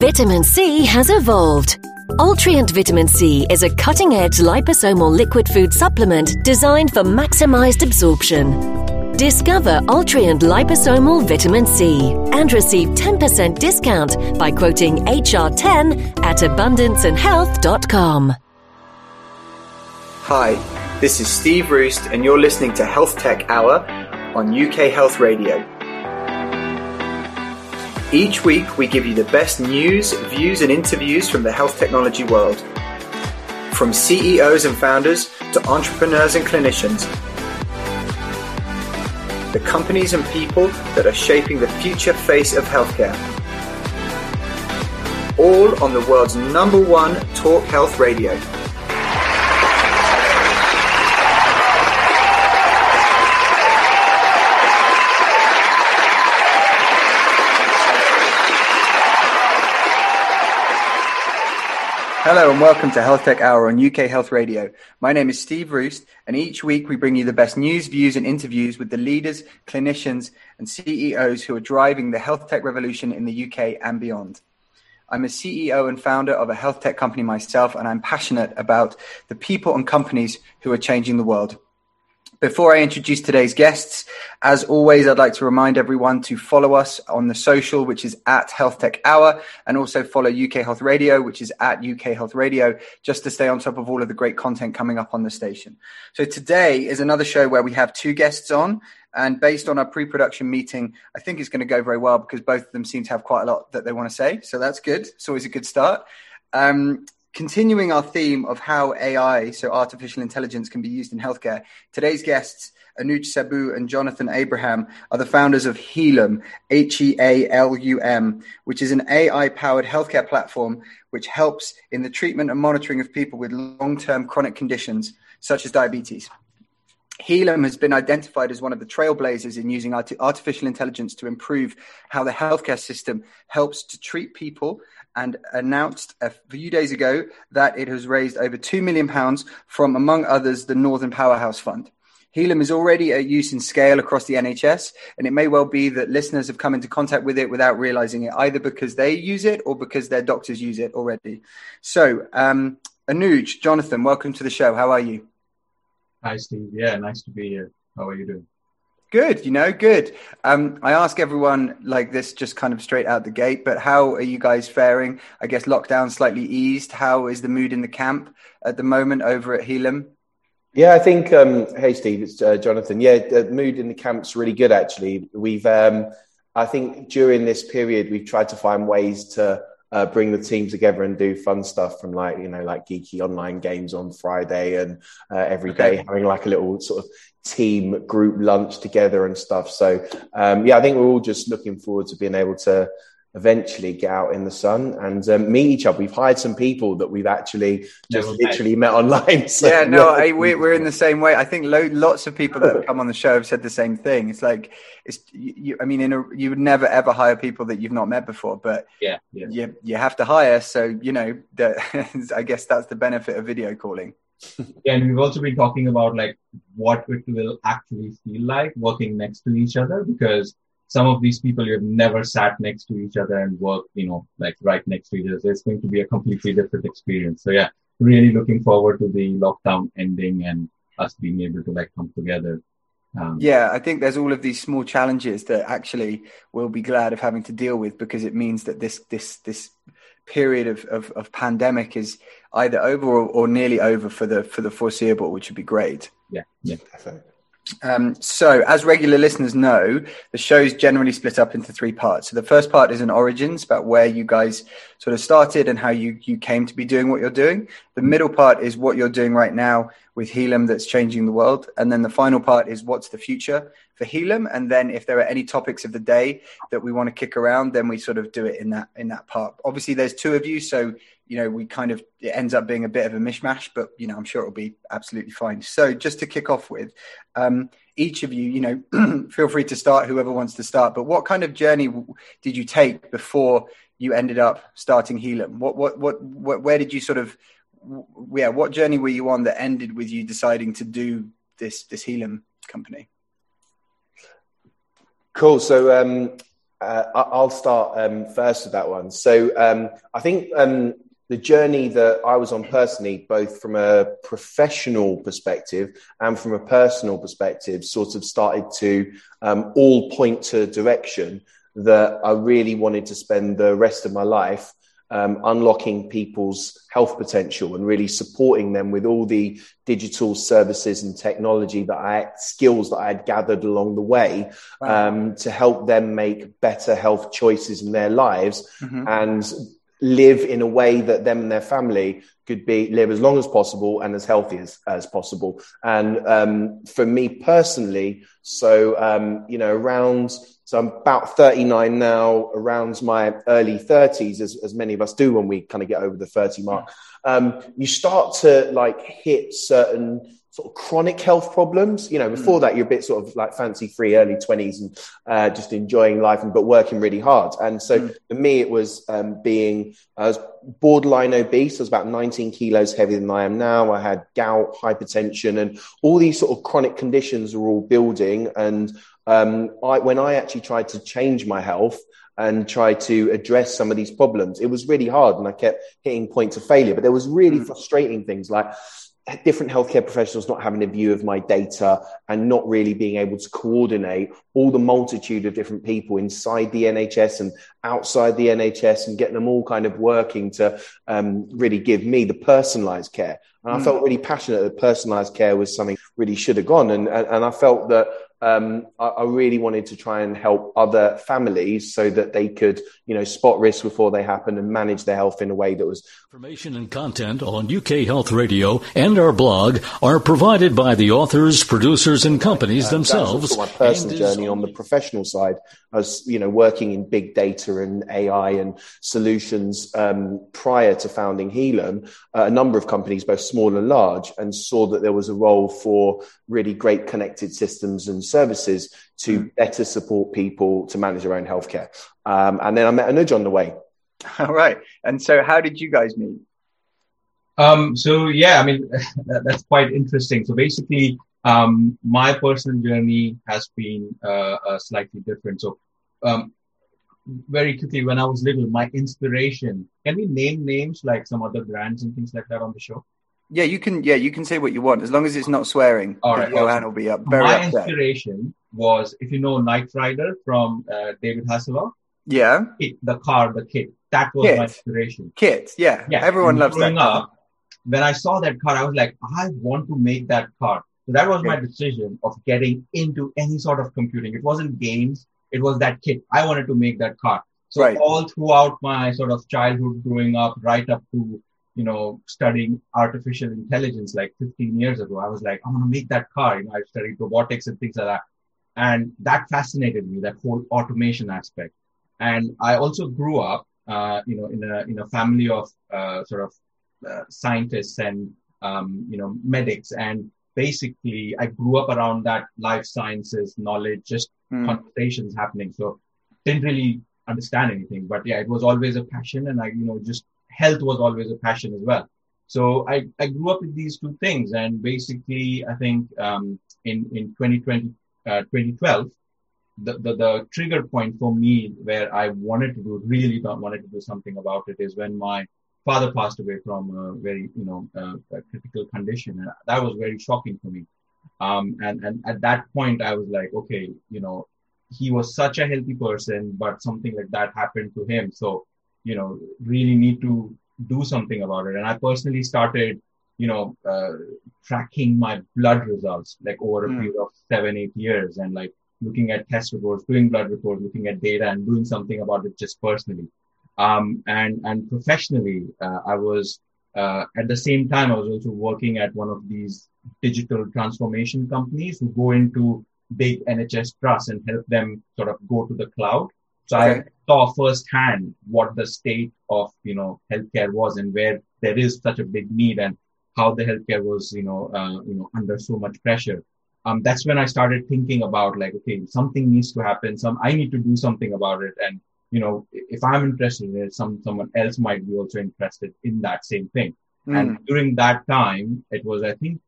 Vitamin C has evolved. Ultrient Vitamin C is a cutting edge liposomal liquid food supplement designed for maximized absorption. Discover Ultrient Liposomal Vitamin C and receive 10% discount by quoting HR10 at abundanceandhealth.com. Hi, this is Steve Roost, and you're listening to Health Tech Hour on UK Health Radio. Each week, we give you the best news, views, and interviews from the health technology world. From CEOs and founders to entrepreneurs and clinicians, the companies and people that are shaping the future face of healthcare. All on the world's number one talk health radio. Hello and welcome to Health Tech Hour on UK Health Radio. My name is Steve Roost, and each week we bring you the best news, views, and interviews with the leaders, clinicians, and CEOs who are driving the health tech revolution in the UK and beyond. I'm a CEO and founder of a health tech company myself, and I'm passionate about the people and companies who are changing the world. Before I introduce today's guests, as always, I'd like to remind everyone to follow us on the social, which is at Health Tech Hour, and also follow UK Health Radio, which is at UK Health Radio, just to stay on top of all of the great content coming up on the station. So today is another show where we have two guests on, and based on our pre-production meeting, I think it's going to go very well because both of them seem to have quite a lot that they want to say. So that's good. It's always a good start. Um, continuing our theme of how AI, so artificial intelligence, can be used in healthcare, today's guests, Anuj Saboo and Jonathan Abraham, are the founders of Healum, H E A L U M, which is an AI powered healthcare platform which helps in the treatment and monitoring of people with long term chronic conditions such as diabetes. Healum has been identified as one of the trailblazers in using artificial intelligence to improve how the healthcare system helps to treat people and announced a few days ago that it has raised over £2 million from, among others, the Northern Powerhouse Fund. Healum is already at use in scale across the NHS, and it may well be that listeners have come into contact with it without realizing it, either because they use it or because their doctors use it already. So, um, Anuj, Jonathan, welcome to the show. How are you? Hi, Steve. Yeah, nice to be here. How are you doing? Good, you know, good. Um, I ask everyone like this just kind of straight out the gate, but how are you guys faring? I guess lockdown slightly eased. How is the mood in the camp at the moment over at Healum? Yeah, I think. Um, hey, Steve, it's uh, Jonathan. Yeah, the mood in the camp's really good. Actually, we've. Um, I think during this period, we've tried to find ways to uh, bring the team together and do fun stuff from like you know like geeky online games on Friday and uh, every day okay. having like a little sort of team group lunch together and stuff. So um, yeah, I think we're all just looking forward to being able to eventually get out in the sun and um, meet each other. We've hired some people that we've actually just no, literally met online. So, yeah, no, I, we're, we're in the same way. I think lo- lots of people that have come on the show have said the same thing. It's like, it's, you, I mean, in a, you would never ever hire people that you've not met before, but yeah, yeah. you, you have to hire. So, you know, the, I guess that's the benefit of video calling. and we've also been talking about like what it will actually feel like working next to each other because some of these people you have never sat next to each other and worked, you know, like right next to each other. It's going to be a completely different experience. So yeah, really looking forward to the lockdown ending and us being able to like come together. Um, yeah, I think there's all of these small challenges that actually we'll be glad of having to deal with because it means that this this this period of, of, of pandemic is either over or, or, nearly over for the for the foreseeable, which would be great. Yeah, yeah, definitely. Um, so, as regular listeners know, the show is generally split up into three parts. So, the first part is an origins about where you guys sort of started and how you, you came to be doing what you're doing. The middle part is what you're doing right now with Healum that's changing the world. And then the final part is what's the future for Healum. And then if there are any topics of the day that we want to kick around, then we sort of do it in that in that part. Obviously, there's two of you, so you know, we kind of it ends up being a bit of a mishmash, but you know, I'm sure it'll be absolutely fine. So, just to kick off with, um, each of you, you know, feel free to start. Whoever wants to start. But what kind of journey did you take before you ended up starting Healum? What, what, what, what where did you sort of, yeah, what journey were you on that ended with you deciding to do this this Healum company? Cool. So um, Uh, I'll start um, first with that one. So um, I think um, the journey that I was on personally, both from a professional perspective and from a personal perspective, sort of started to um, all point to direction that I really wanted to spend the rest of my life um, unlocking people's health potential and really supporting them with all the digital services and technology that I skills that I had gathered along the way wow. um, to help them make better health choices in their lives mm-hmm. and live in a way that them and their family could be live as long as possible and as healthy as, as possible. And um, for me personally, so um, you know, around so I'm about 39 now, around my early 30s, as, as many of us do when we kind of get over the 30 mark. Um, you start to like hit certain sort of chronic health problems. You know, before mm. that, you're a bit sort of like fancy free early 20s and uh, just enjoying life, and, but working really hard. And so mm. for me, it was um, being, I was borderline obese. I was about 19 kilos heavier than I am now. I had gout, hypertension, and all these sort of chronic conditions were all building. And um, I, when I actually tried to change my health, and try to address some of these problems. It was really hard and I kept hitting points of failure, but there was really mm. frustrating things like different healthcare professionals not having a view of my data and not really being able to coordinate all the multitude of different people inside the NHS and outside the NHS and getting them all kind of working to um, really give me the personalized care. And I mm. felt really passionate that personalized care was something really should have gone. And, and, and I felt that um, I, I, really wanted to try and help other families so that they could, you know, spot risks before they happen and manage their health in a way that was. Information and content on UK Health Radio and our blog are provided by the authors, producers, and companies uh, themselves. my personal journey on the professional side. I was, you know, working in big data and AI and solutions um, prior to founding Healum, uh, a number of companies, both small and large, and saw that there was a role for really great connected systems and services to mm. better support people to manage their own healthcare. Um, and then I met Anuj on the way. All right. And so, how did you guys meet? Um, so yeah, I mean that, that's quite interesting. So basically, um, my personal journey has been uh, uh, slightly different. So um, very quickly, when I was little, my inspiration. Can we name names like some other brands and things like that on the show? Yeah, you can. Yeah, you can say what you want as long as it's not swearing. All right, Johan will be up. Very My upset. inspiration was, if you know Knight Rider from uh, David Hasselhoff. Yeah. Kit, the car, the kit. That was kit. my inspiration. Kit. Yeah. Yeah. Everyone and loves that. Up, when I saw that car, I was like, I want to make that car. So that was yeah. my decision of getting into any sort of computing. It wasn't games. It was that kit. I wanted to make that car. So right. all throughout my sort of childhood growing up, right up to you know, studying artificial intelligence like 15 years ago. I was like, I'm going to make that car. You know, I studied robotics and things like that. And that fascinated me, that whole automation aspect. And I also grew up, uh, you know, in a, in a family of, uh, sort of, uh, scientists and, um, you know, medics. And basically I grew up around that life sciences knowledge, just mm. conversations happening. So didn't really understand anything, but yeah, it was always a passion. And I, you know, just health was always a passion as well. So I, I grew up with these two things. And basically, I think um, in, in 2020, uh, 2012, the, the, the, trigger point for me where I wanted to do, really wanted to do something about it is when my father passed away from a very, you know, uh, critical condition. And that was very shocking for me. Um, and, and at that point, I was like, okay, you know, he was such a healthy person, but something like that happened to him. So you know, really need to do something about it. And I personally started, you know, uh, tracking my blood results like over a mm. period of seven, eight years and like looking at test reports, doing blood reports, looking at data and doing something about it just personally. Um, and, and professionally, uh, I was, uh, at the same time, I was also working at one of these digital transformation companies who go into big NHS trusts and help them sort of go to the cloud. So okay. I saw firsthand what the state of, you know, healthcare was and where there is such a big need and how the healthcare was, you know, uh, you know, under so much pressure. Um, that's when I started thinking about like, okay, something needs to happen. Some, I need to do something about it. And, you know, if I'm interested in it, some, someone else might be also interested in that same thing. Mm. And during that time, it was, I think,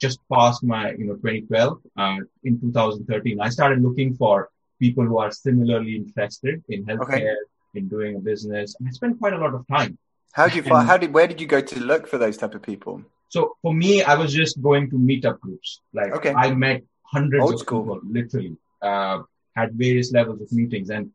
just past my, you know, 2012, uh, in 2013, I started looking for people who are similarly interested in healthcare, okay. in doing a business. And I spent quite a lot of time. How did you find, how did, where did you go to look for those type of people? So for me, I was just going to meetup groups. Like okay. I met hundreds Old of school. people, literally, uh, had various levels of meetings. And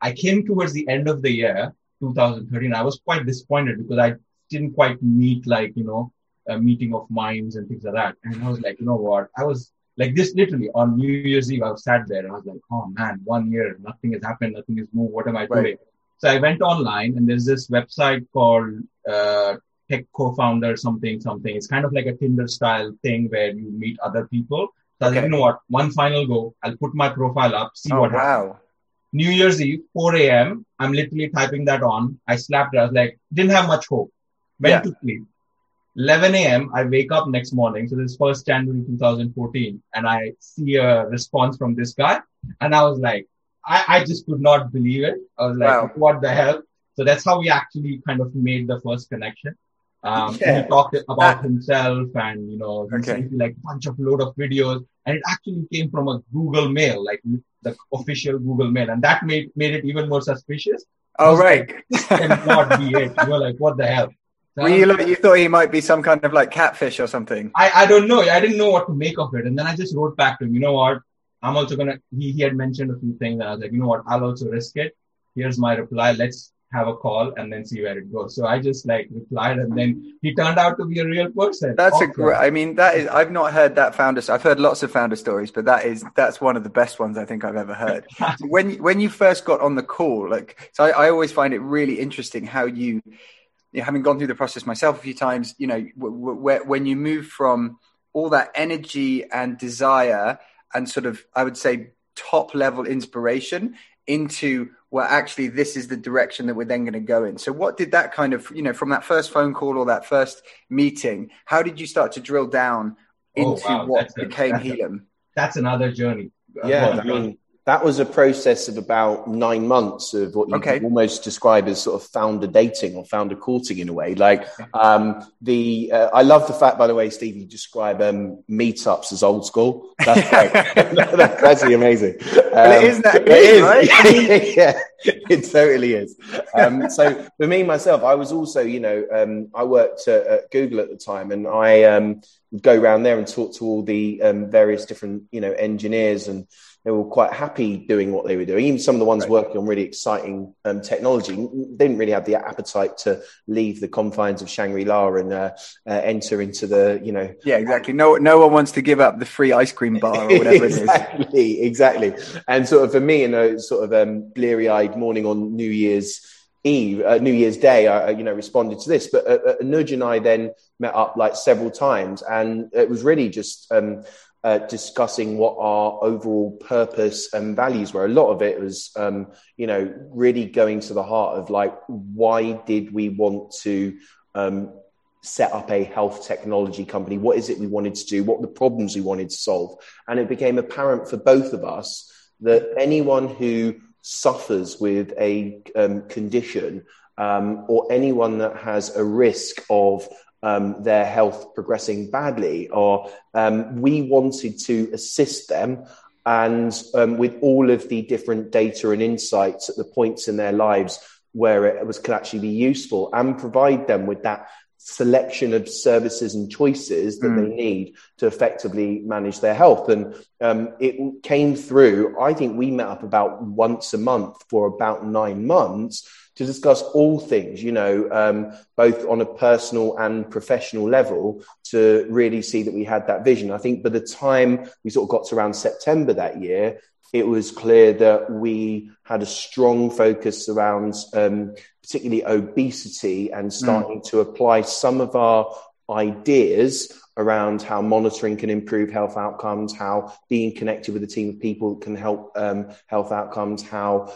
I came towards the end of the year, 2013. I was quite disappointed because I didn't quite meet like, you know, a meeting of minds and things like that. And I was like, you know what? I was like this literally on New Year's Eve. I was sat there and I was like, oh man, one year, nothing has happened, nothing has moved. What am I right. doing? So I went online and there's this website called uh, Tech Co-founder something something. It's kind of like a Tinder style thing where you meet other people. So okay. I was like, you know what? One final go. I'll put my profile up, see oh, what wow. happens. New Year's Eve, 4 a.m. I'm literally typing that on. I slapped it. I was like, didn't have much hope. Went yeah. to sleep. 11 a.m. I wake up next morning. So this is first January 2014 and I see a response from this guy. And I was like, I, I just could not believe it. I was like, wow. what the hell? So that's how we actually kind of made the first connection. Um, yeah. he talked about himself and, you know, okay. like a bunch of load of videos and it actually came from a Google mail, like the official Google mail. And that made, made it even more suspicious. Oh, right. Like, cannot be it. You're like, what the hell? So you, look, you thought he might be some kind of like catfish or something? I, I don't know. I didn't know what to make of it. And then I just wrote back to him, you know what? I'm also going to, he, he had mentioned a few things and I was like, you know what? I'll also risk it. Here's my reply. Let's have a call and then see where it goes. So I just like replied and then he turned out to be a real person. That's awesome. a great, I mean, that is, I've not heard that founder, I've heard lots of founder stories, but that is, that's one of the best ones I think I've ever heard. when, when you first got on the call, like, so I, I always find it really interesting how you, you know, having gone through the process myself a few times, you know, w- w- when you move from all that energy and desire and sort of, I would say, top level inspiration into well actually this is the direction that we're then going to go in. So what did that kind of you know from that first phone call or that first meeting how did you start to drill down oh, into oh, wow. what that's became a, Healum that's another journey. Yeah I mean, that was a process of about nine months of what you okay. can almost describe as sort of founder dating or founder courting in a way. Like um, the, uh, I love the fact, by the way, Steve, you describe um, meetups as old school. That's great. That's actually amazing. Um, well, it is that. It is, right? yeah, it totally is. Um, so for me myself, I was also, you know, um, I worked at, at, Google at the time, and I um, would go around there and talk to all the various different, you know, engineers and they were quite happy doing what they were doing. Even some of the ones right. working on really exciting um, technology didn't really have the appetite to leave the confines of Shangri La and uh, uh, enter into the, you know. Yeah, exactly. No, no one wants to give up the free ice cream bar or whatever exactly, Exactly, And sort of for me, in a sort of um, bleary-eyed morning on New Year's Eve, uh, New Year's Day, I, you know, responded to this. But uh, uh, Anuj and I then met up like several times, and it was really just um, uh, discussing what our overall purpose and values were. A lot of it was, um, you know, really going to the heart of like, why did we want to um, set up a health technology company? What is it we wanted to do? What the problems we wanted to solve? And it became apparent for both of us that anyone who suffers with a um, condition um, or anyone that has a risk of um, their health progressing badly, or um, we wanted to assist them and um, with all of the different data and insights at the points in their lives where it was could actually be useful and provide them with that selection of services and choices that mm. they need to effectively manage their health. And um, it came through, I think we met up about once a month for about nine months to discuss all things, you know, um, both on a personal and professional level to really see that we had that vision. I think by the time we sort of got to around September that year, it was clear that we had a strong focus around um, particularly obesity and mm. starting mm. to apply some of our ideas around how monitoring can improve health outcomes, how being connected with a team of people can help um, health outcomes, how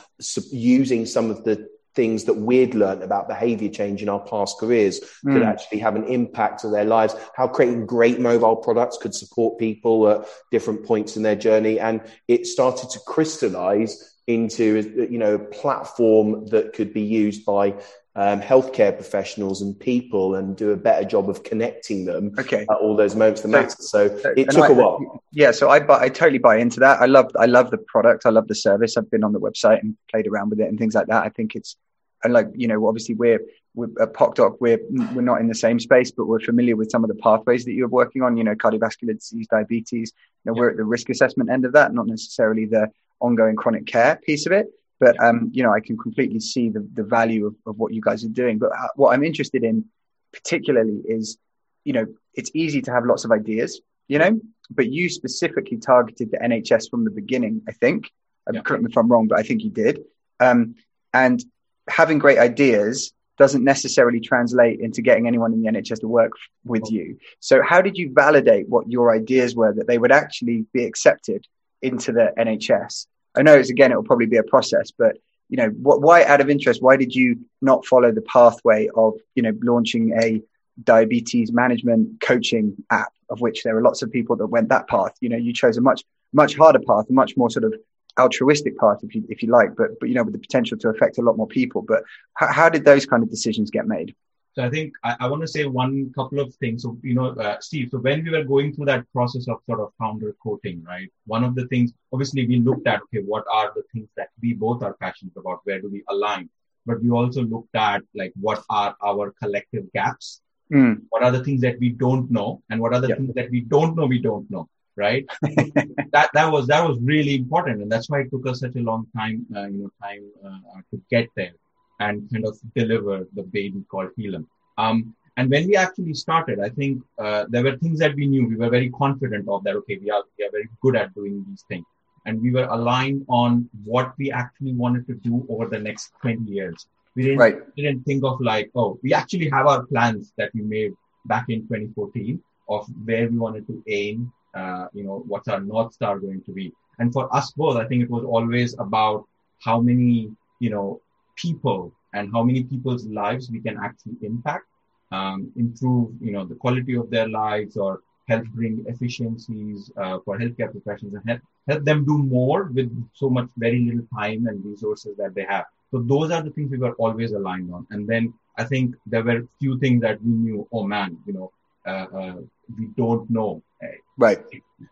using some of the things that we'd learned about behavior change in our past careers mm. could actually have an impact to their lives, how creating great mobile products could support people at different points in their journey. And it started to crystallize into, you know, a platform that could be used by um, healthcare professionals and people and do a better job of connecting them okay. at all those moments that matter. So, so it took I, a while. Yeah, so I I totally buy into that. I love I love the product. I love the service. I've been on the website and played around with it and things like that. I think it's and like you know obviously we're we're at PocDoc we're we're not in the same space, but we're familiar with some of the pathways that you're working on. You know, cardiovascular disease, diabetes. You know, yeah. we're at the risk assessment end of that, not necessarily the ongoing chronic care piece of it. But um, you know, I can completely see the, the value of, of what you guys are doing. But uh, what I'm interested in, particularly, is you know, it's easy to have lots of ideas, you know, but you specifically targeted the NHS from the beginning. I think. Yeah. Correct me if I'm wrong, but I think you did. Um, and having great ideas doesn't necessarily translate into getting anyone in the NHS to work with you. So, how did you validate what your ideas were that they would actually be accepted into the NHS? I know it's again, it will probably be a process, but you know, what, why out of interest, why did you not follow the pathway of, you know, launching a diabetes management coaching app of which there are lots of people that went that path? You know, you chose a much, much harder path, a much more sort of altruistic part, if you, if you like, but, but, you know, with the potential to affect a lot more people. But how, how did those kind of decisions get made? So I think I, I want to say one couple of things. So, you know, uh, Steve, so when we were going through that process of sort of founder coaching, right? One of the things, obviously we looked at, okay, what are the things that we both are passionate about? Where do we align? But we also looked at like, what are our collective gaps? Mm. What are the things that we don't know? And what are the things that we don't know we don't know? Right. that, that was, that was really important. And that's why it took us such a long time, uh, you know, time uh, to get there and kind of deliver the baby called Healum. Um, and when we actually started, I think uh, there were things that we knew. We were very confident of that. Okay, we are we are very good at doing these things, and we were aligned on what we actually wanted to do over the next twenty years. We didn't right. didn't think of like, oh, we actually have our plans that we made back in 2014 of where we wanted to aim. Uh, you know, what's our north star going to be? And for us both, I think it was always about how many you know people and how many people's lives we can actually impact, um, improve, you know, the quality of their lives or help bring efficiencies uh, for healthcare professionals and help, help them do more with so much very little time and resources that they have. So those are the things we were always aligned on. And then I think there were few things that we knew, oh man, you know, uh, uh, we don't know. Right.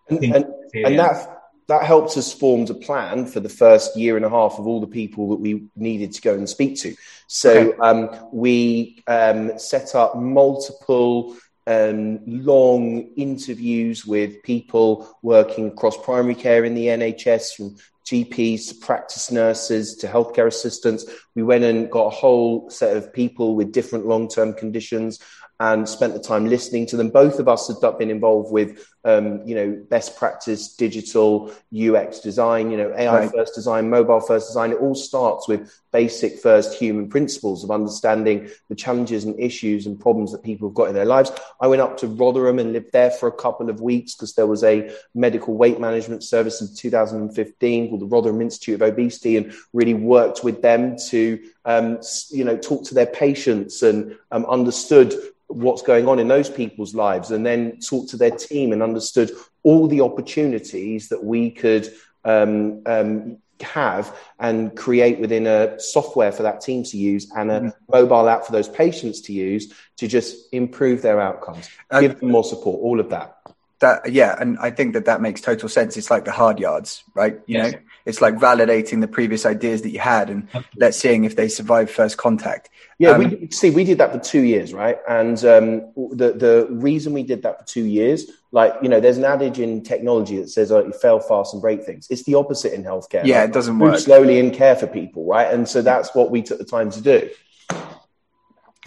And, and, and that, that helped us form a plan for the first year and a half of all the people that we needed to go and speak to. So okay. um, we um, set up multiple um, long interviews with people working across primary care in the NHS, from GPs to practice nurses to healthcare assistants. We went and got a whole set of people with different long term conditions and spent the time listening to them. Both of us had been involved with, um, you know, best practice digital UX design, you know, AI right. first design, mobile first design. It all starts with basic first human principles of understanding the challenges and issues and problems that people have got in their lives. I went up to Rotherham and lived there for a couple of weeks because there was a medical weight management service in 2015 called the Rotherham Institute of Obesity and really worked with them to, um, you know, talk to their patients and um, understood what's going on in those people's lives and then talk to their team and understood all the opportunities that we could um, um, have and create within a software for that team to use and a mm-hmm. mobile app for those patients to use to just improve their outcomes, uh, give them more support, all of that. That yeah, and I think that that makes total sense. It's like the hard yards, right? You yes. know, it's like validating the previous ideas that you had and let's seeing if they survive first contact. Yeah, um, we see we did that for two years, right? And um, the the reason we did that for two years, like you know, there's an adage in technology that says, "Oh, you fail fast and break things." It's the opposite in healthcare. Yeah, it doesn't work slowly and care for people, right? And so that's what we took the time to do.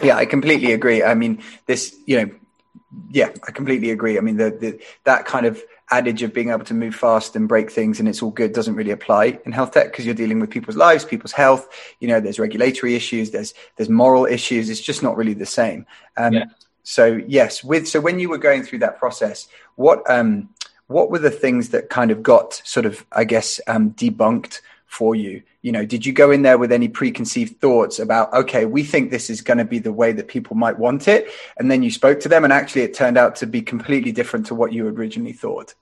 Yeah, I completely agree. I mean, this, you know, yeah, I completely agree. I mean, the, the that kind of adage of being able to move fast and break things and it's all good doesn't really apply in health tech because you're dealing with people's lives, people's health. You know, there's regulatory issues, there's there's moral issues. It's just not really the same. Um, yeah. So yes, with so when you were going through that process, what um, what were the things that kind of got sort of I guess um, debunked for you? You know, did you go in there with any preconceived thoughts about, okay, we think this is going to be the way that people might want it? And then you spoke to them and actually it turned out to be completely different to what you originally thought?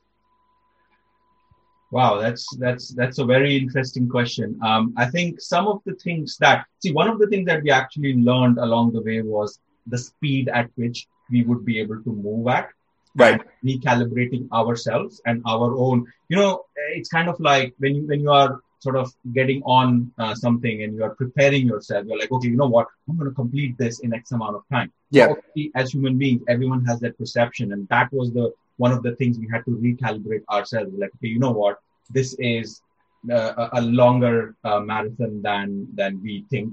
Wow, that's that's that's a very interesting question. Um, I think some of the things that see one of the things that we actually learned along the way was the speed at which we would be able to move at, right? Recalibrating ourselves and our own. You know, it's kind of like when you when you are sort of getting on uh, something and you are preparing yourself. You're like, okay, you know what? I'm going to complete this in X amount of time. Yeah. So as human beings, everyone has that perception, and that was the one of the things we had to recalibrate ourselves. Like, okay, you know what? This is uh, a longer uh, marathon than than we think.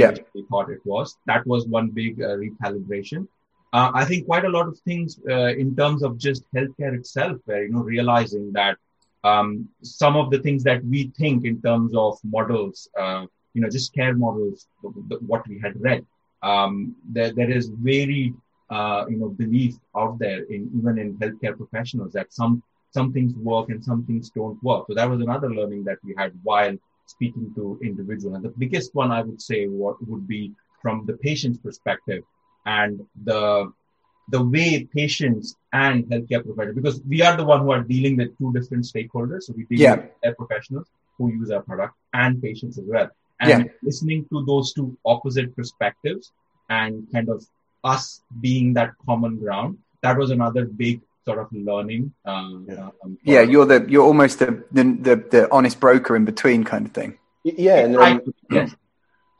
Yeah, we thought it was. That was one big uh, recalibration. Uh, I think quite a lot of things uh, in terms of just healthcare itself, where you know realizing that um, some of the things that we think in terms of models, uh, you know, just care models, what we had read, um, there, there is varied uh, you know belief out there in even in healthcare professionals that some some things work and some things don't work. So that was another learning that we had while speaking to individuals. And the biggest one I would say what would be from the patient's perspective and the the way patients and healthcare providers, because we are the one who are dealing with two different stakeholders. So we deal yeah. with health professionals who use our product and patients as well. And yeah. listening to those two opposite perspectives and kind of us being that common ground, that was another big sort of learning. Um, yeah. Um, yeah, you're the you're almost the, the, the the honest broker in between kind of thing. Yeah, and um, yes.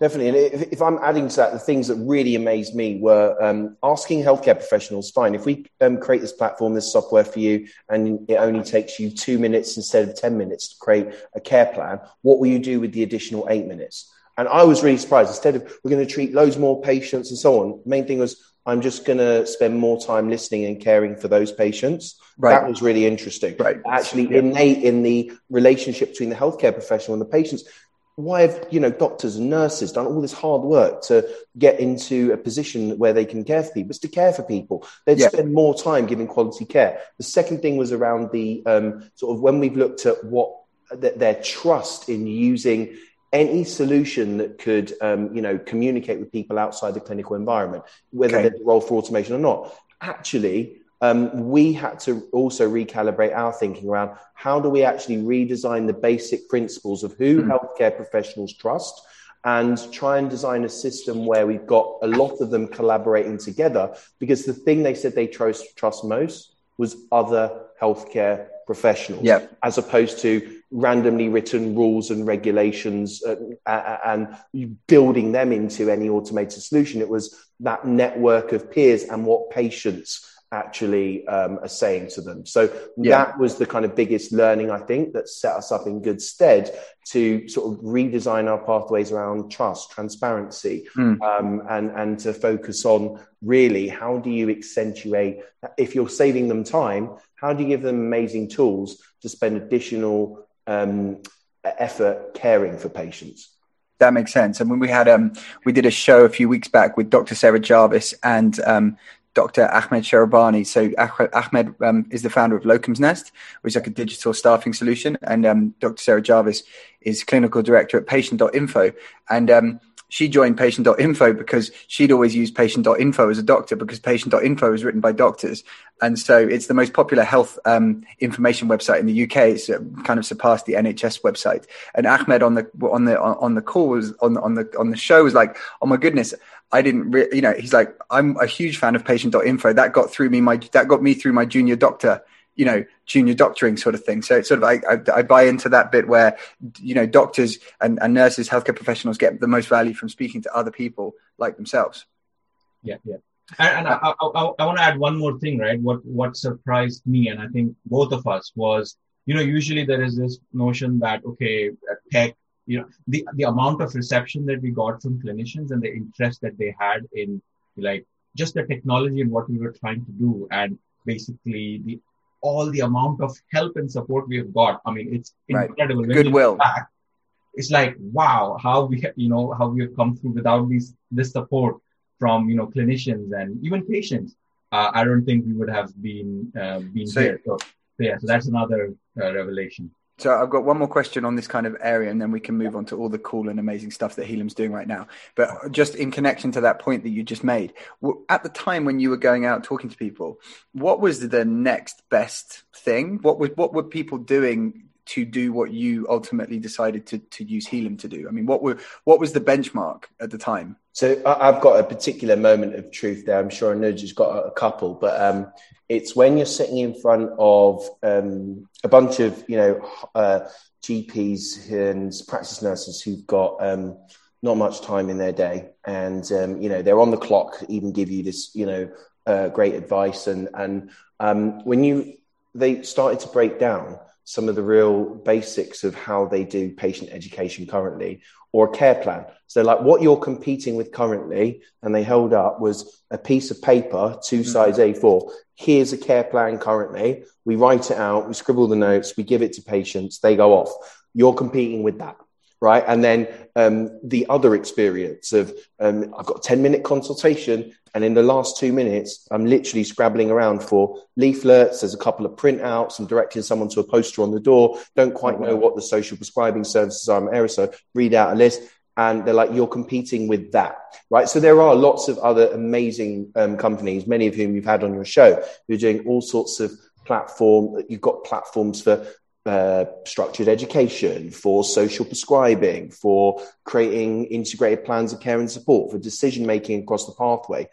Definitely. And if, if, I'm adding to that, the things that really amazed me were um, asking healthcare professionals. Fine, if we um, create this platform, this software for you, and it only takes you two minutes instead of ten minutes to create a care plan, what will you do with the additional eight minutes? And I was really surprised. Instead of we're going to treat loads more patients and so on, main thing was I'm just going to spend more time listening and caring for those patients. Right. That was really interesting. Right. Actually, innate in the relationship between the healthcare professional and the patients. Why have you know doctors and nurses done all this hard work to get into a position where they can care for people? It's to care for people. They'd yeah. spend more time giving quality care. The second thing was around the um, sort of when we've looked at what their trust in using any solution that could, um, you know, communicate with people outside the clinical environment, whether okay. there's a role for automation or not. Actually, um, we had to also recalibrate our thinking around how do we actually redesign the basic principles of who mm-hmm. healthcare professionals trust and try and design a system where we've got a lot of them collaborating together because the thing they said they trust, trust most was other healthcare professionals yep. as opposed to randomly written rules and regulations uh, and building them into any automated solution. It was that network of peers and what patients actually um, are saying to them. So yeah. that was the kind of biggest learning, I think, that set us up in good stead to sort of redesign our pathways around trust, transparency, mm. um, and, and to focus on really how do you accentuate, if you're saving them time, how do you give them amazing tools to spend additional um, effort caring for patients. That makes sense. And when we had um, we did a show a few weeks back with Dr. Sarah Jarvis and um, Dr. Ahmed Sherabani. So Ahmed um, is the founder of Locum's Nest, which is like a digital staffing solution, and um, Dr. Sarah Jarvis is clinical director at Patient.info. And um, she joined patient.info because she'd always used patient.info as a doctor because patient.info is written by doctors. And so it's the most popular health um, information website in the UK. It's uh, kind of surpassed the NHS website. And Ahmed on the, on the, on the call was on, on the, on the show was like, Oh my goodness. I didn't, re-, you know, he's like, I'm a huge fan of patient.info. That got through me, my, that got me through my junior doctor you know junior doctoring sort of thing. So it's sort of I, I, I, buy into that bit where you know doctors and, and nurses healthcare professionals get the most value from speaking to other people like themselves. Yeah yeah. And, and I, I, I want to add one more thing right? What what surprised me and i think both of us was you know usually there is this notion that okay tech you know the the amount of reception that we got from clinicians and the interest that they had in like just the technology and what we were trying to do and basically the all the amount of help and support we have got. I mean, it's incredible. Right. Goodwill. Back, it's like wow, how we you know how we have come through without these this support from you know clinicians and even patients. Uh, I don't think we would have been uh, been so, here. So, so, yeah, so that's another uh, revelation. So I've got one more question on this kind of area, and then we can move on to all the cool and amazing stuff that Healum's doing right now. But just in connection to that point that you just made, at the time when you were going out talking to people, what was the next best thing? What was what were people doing to do what you ultimately decided to, to use Healum to do? I mean, what were what was the benchmark at the time? So I've got a particular moment of truth there. I'm sure Anuj has got a couple, but um, it's when you're sitting in front of um, a bunch of you know uh, GPs and practice nurses who've got um, not much time in their day, and um, you know they're on the clock, even give you this you know uh, great advice, and and um, when you they started to break down some of the real basics of how they do patient education currently or a care plan. So, like what you're competing with currently, and they held up was a piece of paper, 2 mm-hmm. size A4. Here's a care plan currently. We write it out, we scribble the notes, we give it to patients, they go off. You're competing with that right? And then um, the other experience of um, I've got a 10 minute consultation, and in the last two minutes, I'm literally scrabbling around for leaflets. There's a couple of printouts. I'm directing someone to a poster on the door. Don't quite know what the social prescribing services are. I'm aerosol. Read out a list. And they're like, you're competing with that, right? So there are lots of other amazing um, companies, many of whom you've had on your show, who are doing all sorts of platform. You've got platforms for uh, structured education, for social prescribing, for creating integrated plans of care and support, for decision making across the pathway.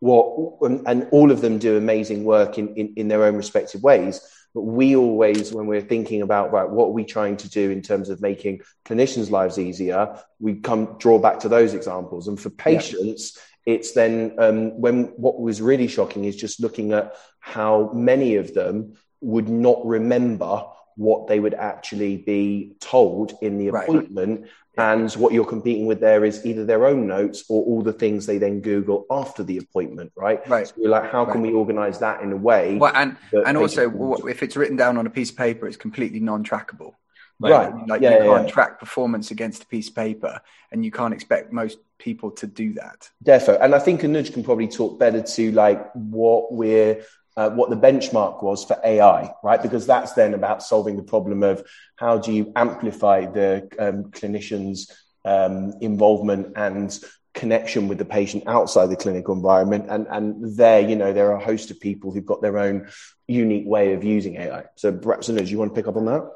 What and all of them do amazing work in, in, in their own respective ways. But we always, when we're thinking about right, what are we trying to do in terms of making clinicians' lives easier, we come draw back to those examples. And for patients, yeah. it's then um, when what was really shocking is just looking at how many of them would not remember what they would actually be told in the appointment. Right. And what you're competing with there is either their own notes or all the things they then Google after the appointment, right? Right. So we're like, how can right. we organize that in a way? Well, and and also, can... if it's written down on a piece of paper, it's completely non-trackable. Right. Like yeah, you can't yeah. track performance against a piece of paper, and you can't expect most people to do that. Defo. And I think Anuj can probably talk better to like what we're uh, what the benchmark was for AI, right? Because that's then about solving the problem of how do you amplify the um, clinician's um, involvement and connection with the patient outside the clinical environment. And, and there, you know, there are a host of people who've got their own unique way of using AI. So perhaps, Anuj, you want to pick up on that?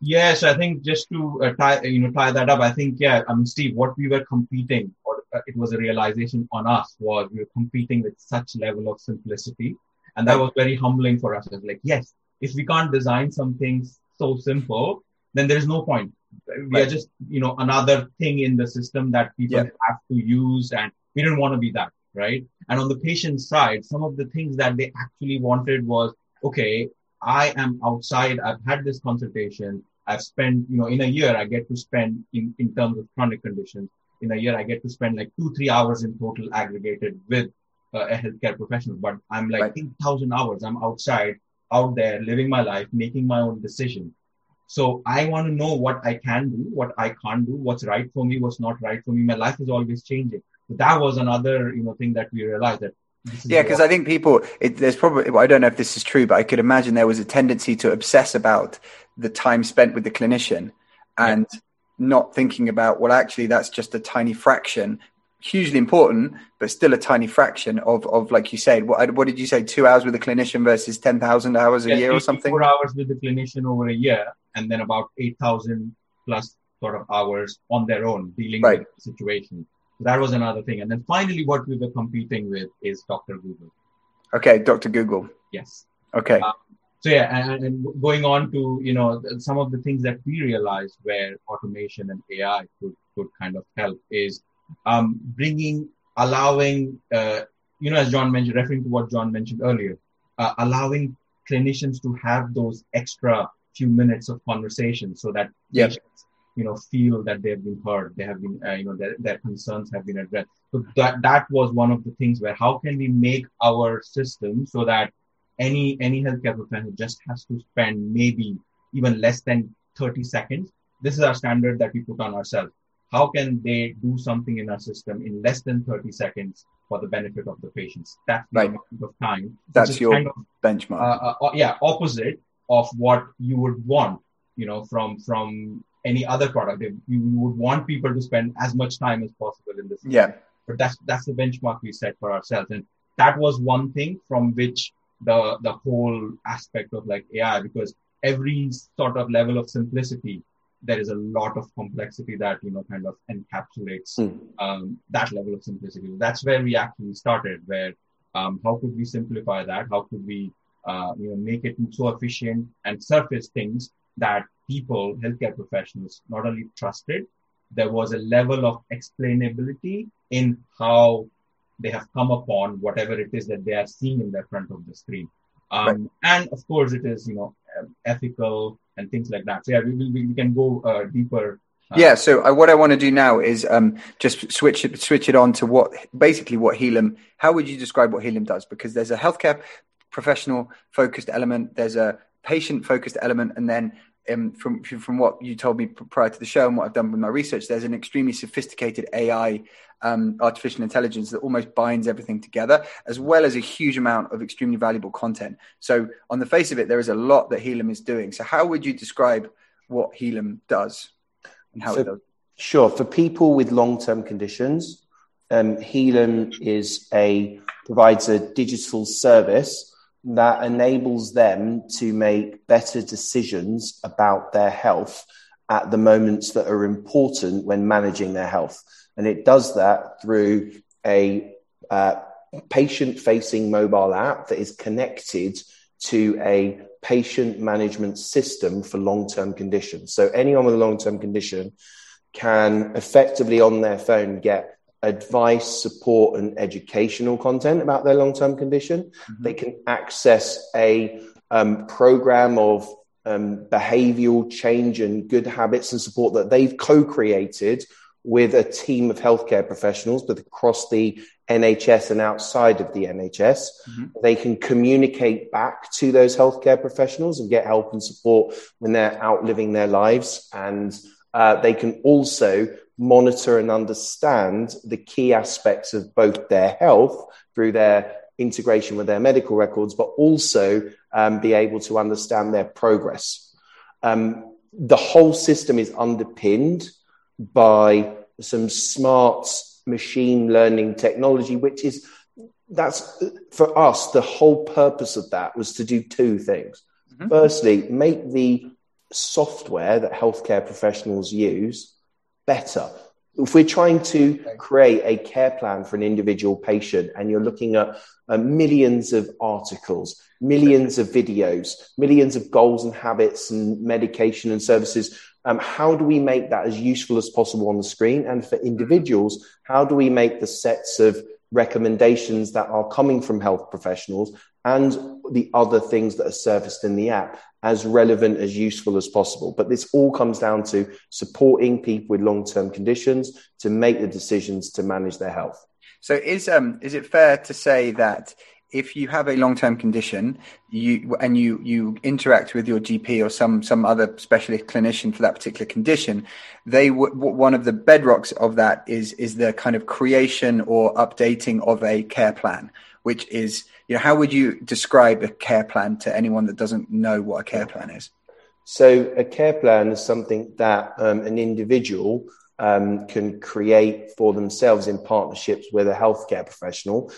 Yes, I think just to uh, tie, you know, tie that up, I think, yeah, I mean, Steve, what we were competing, or uh, it was a realization on us was we were competing with such level of simplicity and that was very humbling for us. It's like, yes, if we can't design something so simple, then there's no point. We right. are just, you know, another thing in the system that people yeah. have to use. And we didn't want to be that, right? And on the patient side, some of the things that they actually wanted was, okay, I am outside. I've had this consultation. I've spent, you know, in a year, I get to spend in, in terms of chronic conditions. In a year, I get to spend like two, three hours in total aggregated with uh, a healthcare professional, but I'm like right. 8,000 hours. I'm outside, out there, living my life, making my own decision. So I want to know what I can do, what I can't do, what's right for me, what's not right for me. My life is always changing. So that was another, you know, thing that we realized that. Yeah, because I think people, it, there's probably, well, I don't know if this is true, but I could imagine there was a tendency to obsess about the time spent with the clinician and yeah. not thinking about, well, actually, that's just a tiny fraction hugely important, but still a tiny fraction of, of like you said, what, what did you say, two hours with a clinician versus 10,000 hours a yeah, year or something? Four hours with the clinician over a year, and then about 8,000 plus sort of hours on their own dealing right. with the situation. So that was another thing. And then finally, what we were competing with is Dr. Google. Okay, Dr. Google. Yes. Okay. Um, so yeah, and, and, going on to you know some of the things that we realized where automation and AI could could kind of help is um, bringing, allowing, uh, you know, as John mentioned, referring to what John mentioned earlier, uh, allowing clinicians to have those extra few minutes of conversation so that yep. patients, you know, feel that they've been heard, they have been, uh, you know, their, their concerns have been addressed. So that, that was one of the things where how can we make our system so that any, any healthcare professional just has to spend maybe even less than 30 seconds. This is our standard that we put on ourselves how can they do something in our system in less than 30 seconds for the benefit of the patients? That's the right. amount of time. That's your kind of, benchmark. Uh, uh, yeah, opposite of what you would want, you know, from from any other product. You, would want people to spend as much time as possible in this. Yeah. But that's that's the benchmark we set for ourselves, and that was one thing from which the the whole aspect of like AI because every sort of level of simplicity, there is a lot of complexity that you know kind of encapsulates mm. um, that level of simplicity. That's where we actually started. Where um, how could we simplify that? How could we uh, you know make it so efficient and surface things that people, healthcare professionals, not only trusted, there was a level of explainability in how they have come upon whatever it is that they are seeing in the front of the screen. Um, right. And of course, it is you know ethical and things like that. So yeah, we will we, can go uh, deeper. Uh, yeah. So uh, what I want to do now is um, just switch it switch it on to what basically what Healum. How would you describe what Healum does? Because there's a healthcare professional focused element, there's a patient focused element, and then um, from from what you told me prior to the show and what I've done with my research, there's an extremely sophisticated AI, um, artificial intelligence that almost binds everything together, as well as a huge amount of extremely valuable content. So, on the face of it, there is a lot that Healum is doing. So, how would you describe what Healum does and how so, it does? Sure. For people with long-term conditions, um, Healum is a provides a digital service that enables them to make better decisions about their health at the moments that are important when managing their health. And it does that through a uh, patient facing mobile app that is connected to a patient management system for long term conditions. So anyone with a long term condition can effectively on their phone get advice, support, and educational content about their long term condition. Mm-hmm. They can access a um, program of um, behavioral change and good habits and support that they've co created with a team of healthcare professionals, but across the NHS and outside of the NHS. Mm-hmm. They can communicate back to those healthcare professionals and get help and support when they're out living their lives. And uh, they can also monitor and understand the key aspects of both their health through their integration with their medical records, but also um, be able to understand their progress. Um, the whole system is underpinned by some smart machine learning technology, which is that's for us the whole purpose of that was to do two things. Mm-hmm. Firstly, make the software that healthcare professionals use better. If we're trying to create a care plan for an individual patient and you're looking at uh, millions of articles, millions of videos, millions of goals and habits and medication and services, um, how do we make that as useful as possible on the screen? And for individuals, how do we make the sets of recommendations that are coming from health professionals and the other things that are surfaced in the app as relevant as useful as possible. But this all comes down to supporting people with long-term conditions to make the decisions to manage their health. So is um is it fair to say that if you have a long-term condition you and you you interact with your gp or some some other specialist clinician for that particular condition they w- one of the bedrocks of that is is the kind of creation or updating of a care plan which is you know how would you describe a care plan to anyone that doesn't know what a care plan is? So a care plan is something that um, an individual um, can create for themselves in partnerships with a healthcare professional.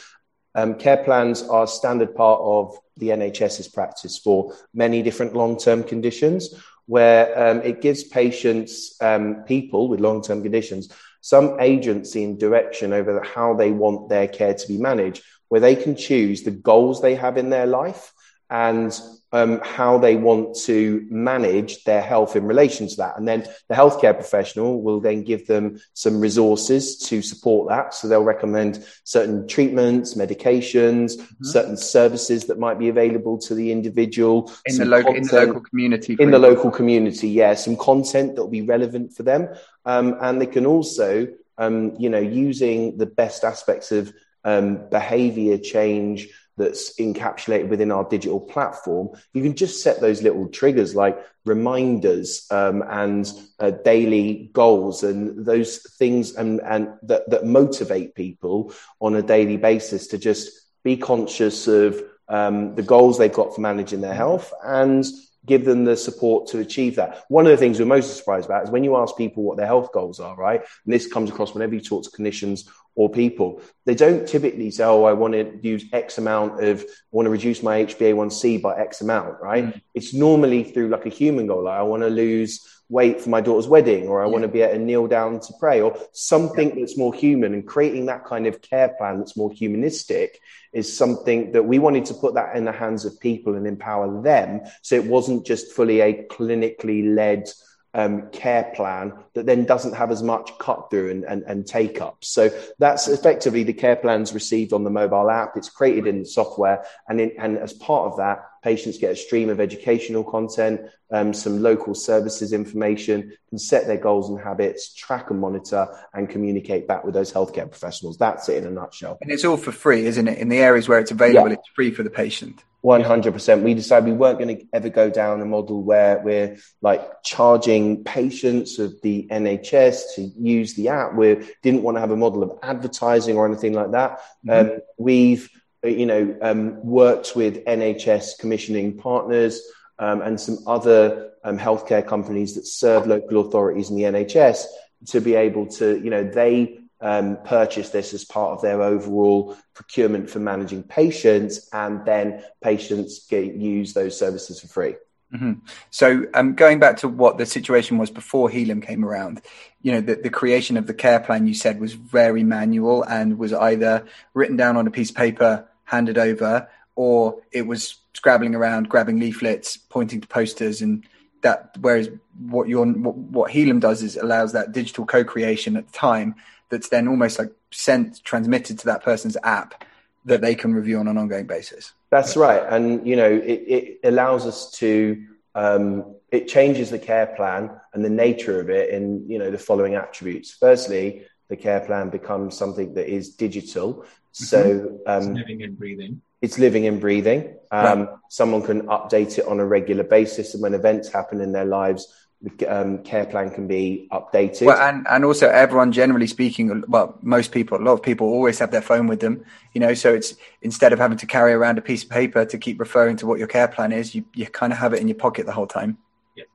Um, care plans are a standard part of the NHS's practice for many different long term conditions, where um, it gives patients, um, people with long term conditions, some agency and direction over how they want their care to be managed, where they can choose the goals they have in their life and um, how they want to manage their health in relation to that. And then the healthcare professional will then give them some resources to support that. So they'll recommend certain treatments, medications, mm-hmm. certain services that might be available to the individual in, the, local, in the local community. In the local community, yeah, some content that will be relevant for them. Um, and they can also, um, you know, using the best aspects of um, behavior change that's encapsulated within our digital platform, you can just set those little triggers like reminders um, and uh, daily goals and those things and, and that, that motivate people on a daily basis to just be conscious of um, the goals they've got for managing their health and give them the support to achieve that. One of the things we're most surprised about is when you ask people what their health goals are, right? And this comes across whenever you talk to clinicians or people, they don't typically say, Oh, I want to use X amount of, I want to reduce my HbA1c by X amount, right? Mm. It's normally through like a human goal. Like I want to lose wait for my daughter's wedding or I yeah. want to be able to kneel down to pray or something yeah. that's more human and creating that kind of care plan that's more humanistic is something that we wanted to put that in the hands of people and empower them. So it wasn't just fully a clinically led um, care plan that then doesn't have as much cut through and, and, and, take up. So that's effectively the care plans received on the mobile app. It's created in the software. And, in, and as part of that, patients get a stream of educational content, um, some local services information, can set their goals and habits, track and monitor, and communicate back with those healthcare professionals. That's it in a nutshell. And it's all for free, isn't it? In the areas where it's available, yeah. it's free for the patient. 100%. We decided we weren't going to ever go down a model where we're like charging patients of the NHS to use the app. We didn't want to have a model of advertising or anything like that. Mm-hmm. Um, we've, you know, um, worked with NHS commissioning partners um, and some other um, healthcare companies that serve local authorities in the NHS to be able to, you know, they um, purchase this as part of their overall procurement for managing patients, and then patients get use those services for free. Mm-hmm. So, um, going back to what the situation was before Healum came around, you know, the, the creation of the care plan you said was very manual and was either written down on a piece of paper, handed over, or it was scrabbling around, grabbing leaflets, pointing to posters, and that. Whereas what your what, what Healum does is allows that digital co-creation at the time that's then almost like sent transmitted to that person's app that they can review on an ongoing basis. That's right, and you know it, it allows us to um, it changes the care plan and the nature of it in you know the following attributes. Firstly, the care plan becomes something that is digital, mm-hmm. so um, it's living and breathing. It's living and breathing. Um, right. Someone can update it on a regular basis, and when events happen in their lives, the um, care plan can be updated. Well, and, and also everyone generally speaking, well, most people, a lot of people always have their phone with them, you know, so it's instead of having to carry around a piece of paper to keep referring to what your care plan is, you, you kind of have it in your pocket the whole time.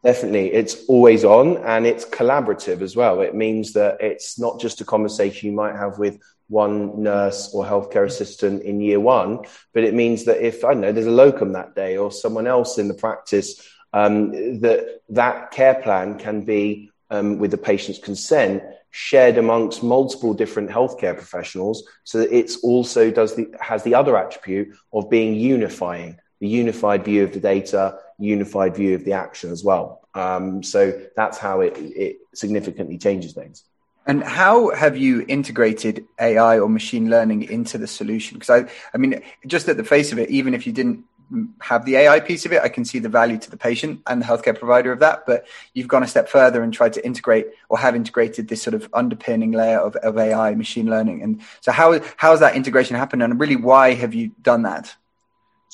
Definitely. It's always on and it's collaborative as well. It means that it's not just a conversation you might have with one nurse or healthcare assistant in year one, but it means that if, I don't know, there's a locum that day or someone else in the practice um, that that care plan can be, um, with the patient's consent, shared amongst multiple different healthcare professionals, so that it's also does the has the other attribute of being unifying, the unified view of the data, unified view of the action as well. Um, so that's how it, it significantly changes things. And how have you integrated AI or machine learning into the solution? Because I, I mean, just at the face of it, even if you didn't have the AI piece of it. I can see the value to the patient and the healthcare provider of that. But you've gone a step further and tried to integrate or have integrated this sort of underpinning layer of, of AI, machine learning. And so, how how has that integration happened? And really, why have you done that?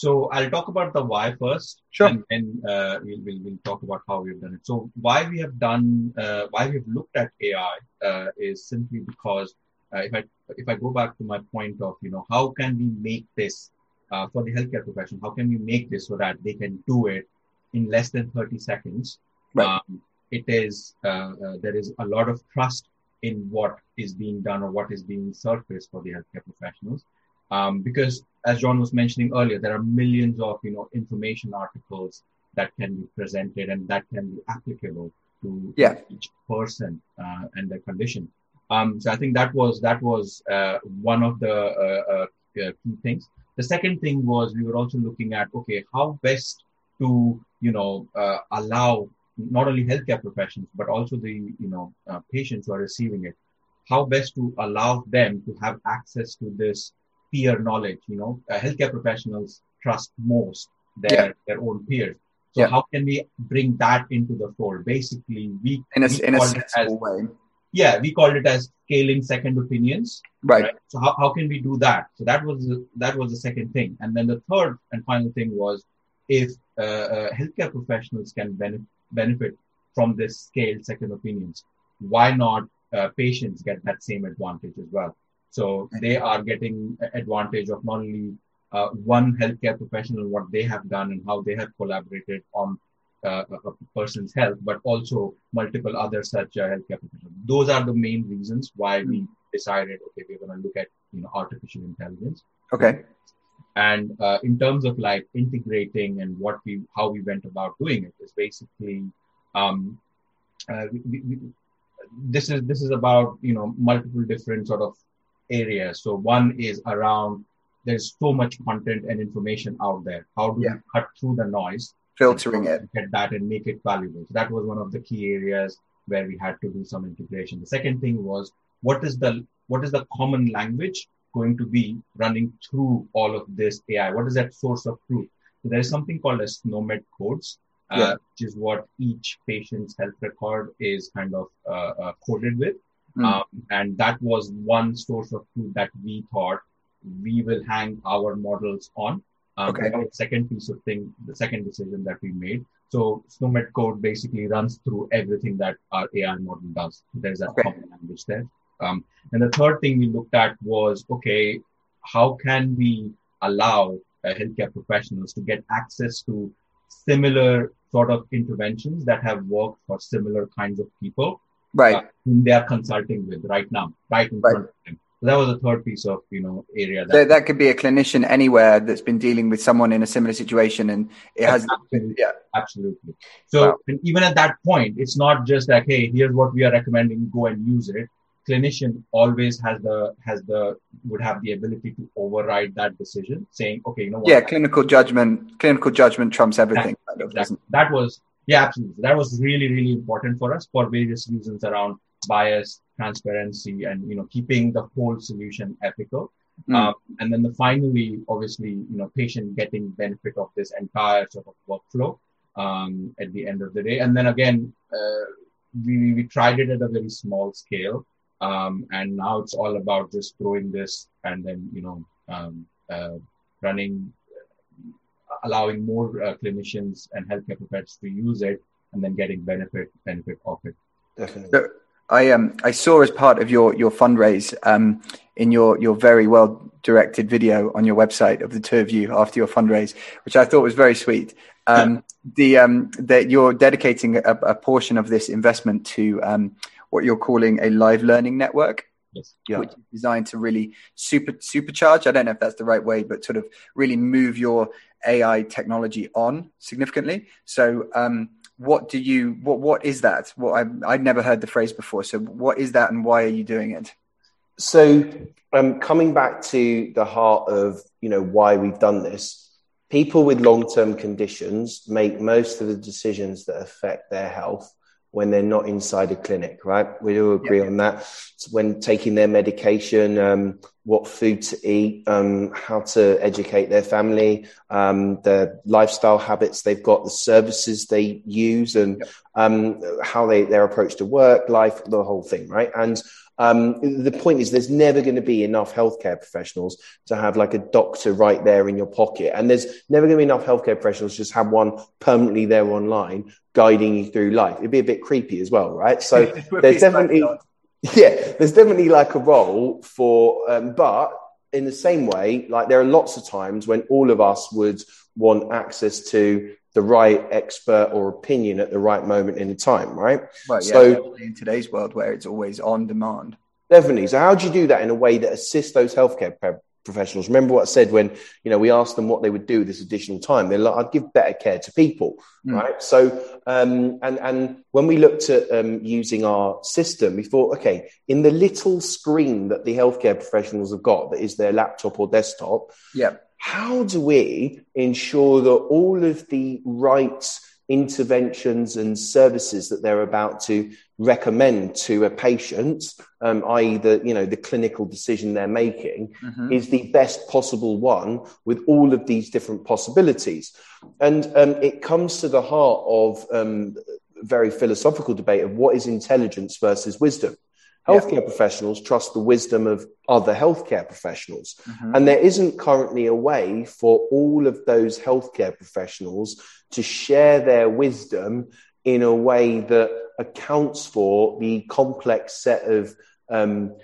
So I'll talk about the why first, sure. and then uh, we'll, we'll, we'll talk about how we've done it. So why we have done uh, why we've looked at AI uh, is simply because uh, if I if I go back to my point of you know how can we make this uh, for the healthcare profession? How can we make this so that they can do it in less than 30 seconds? Right. Um, it is, uh, there is a lot of trust in what is being done or what is being surfaced for the healthcare professionals. Um, because as John was mentioning earlier, there are millions of, you know, information articles that can be presented and that can be applicable to yeah. each person uh, and their condition. Um, so I think that was that was uh, one of the uh, uh key things. The second thing was we were also looking at, okay, how best to, you know, uh, allow not only healthcare professionals, but also the, you know, uh, patients who are receiving it, how best to allow them to have access to this peer knowledge, you know, uh, healthcare professionals trust most their, yeah. their own peers. So yeah. how can we bring that into the fold? Basically, we in a, we in a sensible way yeah, we called it as scaling second opinions. Right. right. So how, how can we do that? So that was the, that was the second thing, and then the third and final thing was if uh, uh, healthcare professionals can benefit benefit from this scaled second opinions, why not uh, patients get that same advantage as well? So they are getting advantage of not only uh, one healthcare professional, what they have done and how they have collaborated on uh, a person's health, but also multiple other such uh, healthcare professionals. Those are the main reasons why we decided, okay, we're going to look at you know artificial intelligence. Okay. And uh, in terms of like integrating and what we how we went about doing it is basically um, uh, we, we, this is this is about you know multiple different sort of areas. So one is around there's so much content and information out there. How do Yeah. we cut through the noise, Filtering it. get that, and make it valuable? So that was one of the key areas where we had to do some integration. The second thing was what is the what is the common language going to be running through all of this AI? What is that source of truth? So there is something called as SNOMED codes, uh, which is what each patient's health record is kind of uh, uh, coded with. Mm. Um, and that was one source of truth that we thought we will hang our models on. Um, Okay. that second piece of thing, the second decision that we made. So SNOMED code basically runs through everything that our AI model does. There's that Okay. common language there. Um, and the third thing we looked at was, okay, how can we allow uh, healthcare professionals to get access to similar sort of interventions that have worked for similar kinds of people Right. uh, whom they are consulting with right now, right in Right. front of them. So that was the third piece of you know area that That, that could be a clinician anywhere that's been dealing with someone in a similar situation and it has absolutely, yeah. absolutely. So Wow. and even at that point, it's not just like, hey, here's what we are recommending, go and use it. Clinician always has the has the would have the ability to override that decision, saying, okay, you know what, yeah, clinical judgment clinical judgment trumps everything. kind of, Exactly. That was, yeah, absolutely. That was really, really important for us for various reasons around bias, transparency, and you know, keeping the whole solution ethical. Mm. Um, and then the finally, obviously, you know, patient getting benefit of this entire sort of workflow um, at the end of the day. And then again, uh, we we tried it at a very small scale, um, and now it's all about just growing this and then you know um, uh, running allowing more uh, clinicians and healthcare professionals to use it and then getting benefit benefit of it. Definitely. So I um I saw as part of your your fundraise um in your your very well directed video on your website of the two of you after your fundraise, which I thought was very sweet. Um, the um that you're dedicating a, a portion of this investment to um what you're calling a live learning network. Yes. Yeah. which is designed to really super supercharge. I don't know if that's the right way, but sort of really move your AI technology on significantly. So, um, what do you what what is that? What I I'd never heard the phrase before. So, what is that, and why are you doing it? So, um, coming back to the heart of you know why we've done this, people with long-term conditions make most of the decisions that affect their health when they're not inside a clinic, right? We all agree on that. It's when taking their medication, um, what food to eat, um, how to educate their family, um, the lifestyle habits they've got, the services they use, and um, how they their approach to work, life, the whole thing, right? And um, the point is, there's never going to be enough healthcare professionals to have like a doctor right there in your pocket, and there's never going to be enough healthcare professionals to just have one permanently there online guiding you through life. It'd be a bit creepy as well, right? So there's definitely, yeah, there's definitely like a role for, um, but in the same way, like there are lots of times when all of us would want access to the right expert or opinion at the right moment in time, right? Well, yeah, So- in today's world where it's always on demand. Definitely. So how do you do that in a way that assists those healthcare pro- professionals? Remember what I said when, you know, we asked them what they would do with this additional time. They're like, I'd give better care to people. Mm. Right. So, um, and, and when we looked at um, using our system, we thought, okay, in the little screen that the healthcare professionals have got, that is their laptop or desktop, Yeah, how do we ensure that all of the right interventions and services that they're about to recommend to a patient, um, i.e., the you know the clinical decision they're making, Mhm. is the best possible one with all of these different possibilities, and um, it comes to the heart of um, a very philosophical debate of what is intelligence versus wisdom. Yeah. Healthcare professionals trust the wisdom of other healthcare professionals. Mhm. And there isn't currently a way for all of those healthcare professionals to share their wisdom in a way that accounts for the complex set of um,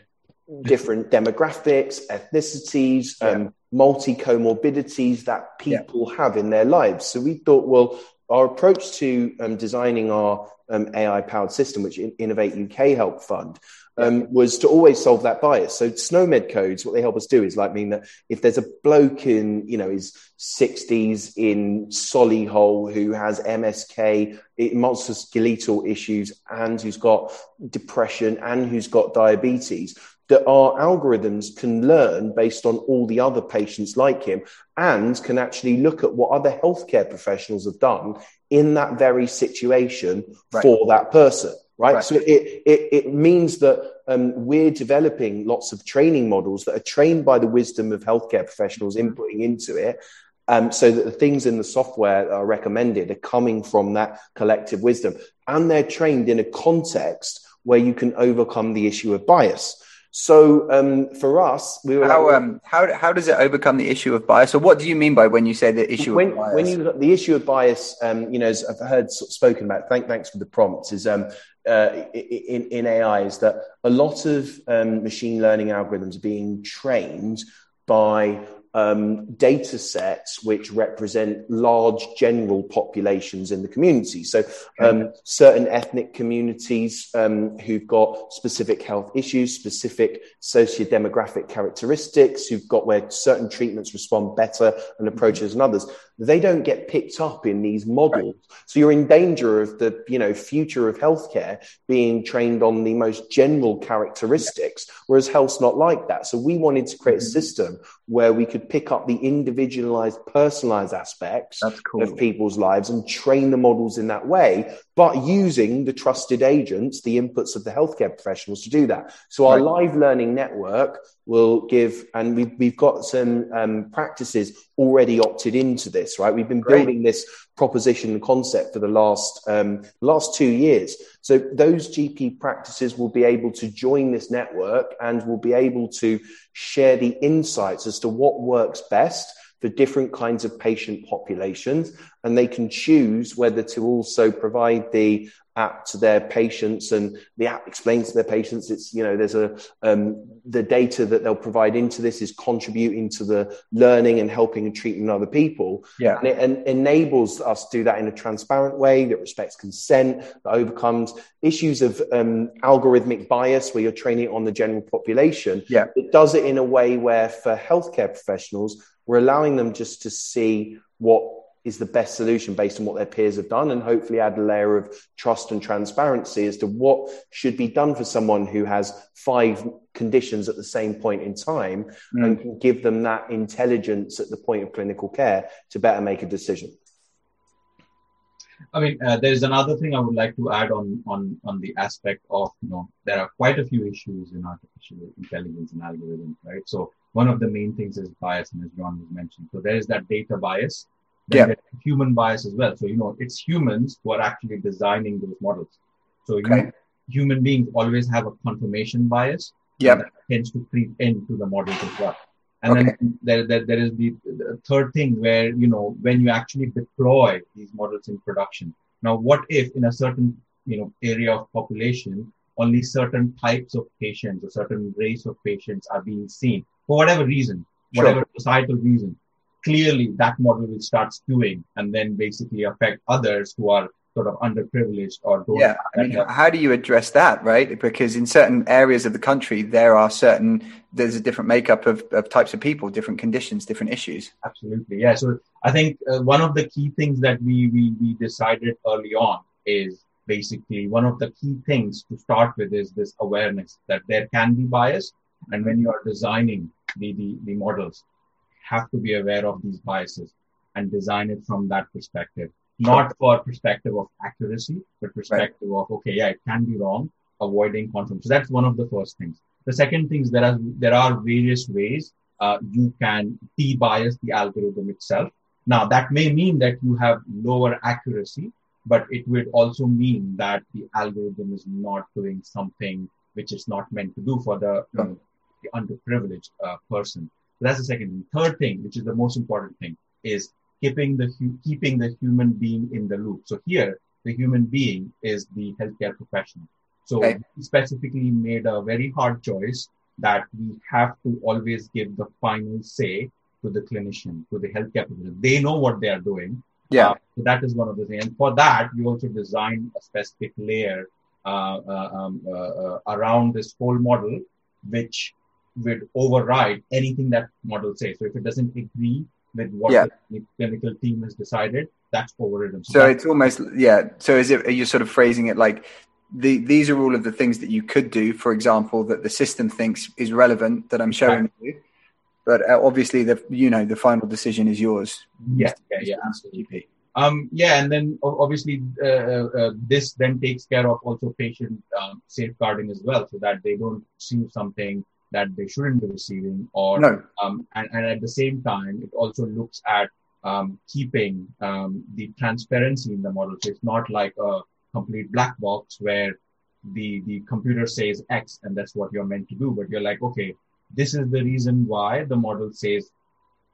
different demographics, ethnicities, um, multi comorbidities that people have in their lives. So we thought, well, our approach to um, designing our um, AI powered system, which Innovate UK helped fund, um, was to always solve that bias. So SNOMED codes, what they help us do is like mean that if there's a bloke in, you know, his 60s in Solihull who has MSK, musculoskeletal issues, and who's got depression and who's got diabetes, that our algorithms can learn based on all the other patients like him and can actually look at what other healthcare professionals have done in that very situation right. for that person. Right? right. So it, it, it means that um, we're developing lots of training models that are trained by the wisdom of healthcare professionals inputting into it. Um, so that the things in the software that are recommended are coming from that collective wisdom and they're trained in a context where you can overcome the issue of bias. So um, for us, we were how like, um, how how does it overcome the issue of bias? Or what do you mean by when you say the issue when, of bias? When you the issue of bias, um, you know, as I've heard spoken about. Thank, thanks for the prompts. Is um, uh, in in AI is that a lot of um, machine learning algorithms are being trained by um, data sets which represent large general populations in the community. So, um, certain ethnic communities um, who've got specific health issues, specific socio-demographic characteristics, who've got where certain treatments respond better and approaches mm-hmm. than others, they don't get picked up in these models. Right. So you're in danger of the you know future of healthcare being trained on the most general characteristics, yeah. whereas health's not like that. So we wanted to create mm-hmm. a system where we could pick up the individualized, personalized aspects cool. of people's lives and train the models in that way, but using the trusted agents, the inputs of the healthcare professionals to do that. So our right. live learning network will give, and we've, we've got some um, practices already opted into this, right? We've been Great. building this proposition and concept for the last um, last two years. So those GP practices will be able to join this network and will be able to share the insights as to what works best for different kinds of patient populations, and they can choose whether to also provide the app to their patients and the app explains to their patients it's you know there's a um, the data that they'll provide into this is contributing to the learning and helping and treating other people. Yeah. And it and enables us to do that in a transparent way that respects consent that overcomes issues of um, algorithmic bias where you're training on the general population. Yeah. It does it in a way where for healthcare professionals we're allowing them just to see what is the best solution based on what their peers have done and hopefully add a layer of trust and transparency as to what should be done for someone who has five conditions at the same point in time mm. and can give them that intelligence at the point of clinical care to better make a decision. I mean, uh, there's another thing I would like to add on, on, on the aspect of, you know, there are quite a few issues in artificial intelligence and algorithms, right? So one of the main things is bias, and as John has mentioned. So there is that data bias, yeah. human bias as well. So, you know, it's humans who are actually designing those models. So okay. you, human beings always have a confirmation bias. Yeah. Tends to creep into the models as well. And okay. then there, there, there is the, the third thing where, you know, when you actually deploy these models in production. Now, what if in a certain, you know, area of population, only certain types of patients or certain race of patients are being seen for whatever reason, whatever sure. societal reason? Clearly that model will start skewing and then basically affect others who are sort of underprivileged or don't yeah I mean, how do you address that right? Because in certain areas of the country there are certain there's a different makeup of, of types of people different conditions different issues. Absolutely yeah. So i think uh, one of the key things that we, we we decided early on is basically one of the key things to start with is this awareness that there can be bias and when you are designing the, the, the models have to be aware of these biases and design it from that perspective, not for perspective of accuracy, but perspective right. of, okay, yeah, it can be wrong, avoiding confirm. So that's one of the first things. The second thing is there are, there are various ways uh, you can de-bias the algorithm itself. Now that may mean that you have lower accuracy, but it would also mean that the algorithm is not doing something which is not meant to do for the, um, the underprivileged uh, person. So that's the second thing. Third thing, which is the most important thing, is keeping the keeping the human being in the loop. So here, the human being is the healthcare professional. So okay. we specifically made a very hard choice that we have to always give the final say to the clinician, to the healthcare professional. They know what they are doing. Yeah. Uh, so that is one of the things. And for that, you also design a specific layer uh, uh um, uh, uh, around this whole model, which would override anything that model says. So if it doesn't agree with what yeah. the clinical team has decided, that's overridden. So, so it's almost yeah. So is it? Are you sort of phrasing it like? The, these are all of the things that you could do, for example, that the system thinks is relevant that I'm showing you. But uh, obviously, the you know the final decision is yours. Yeah, yeah, yeah, absolutely. Um, yeah, and then obviously uh, uh, uh, this then takes care of also patient um, safeguarding as well, so that they don't see something that they shouldn't be receiving, or no. um, and, and at the same time, it also looks at um, keeping um, the transparency in the model. So it's not like a complete black box where the the computer says X and that's what you're meant to do, but you're like, okay, this is the reason why the model says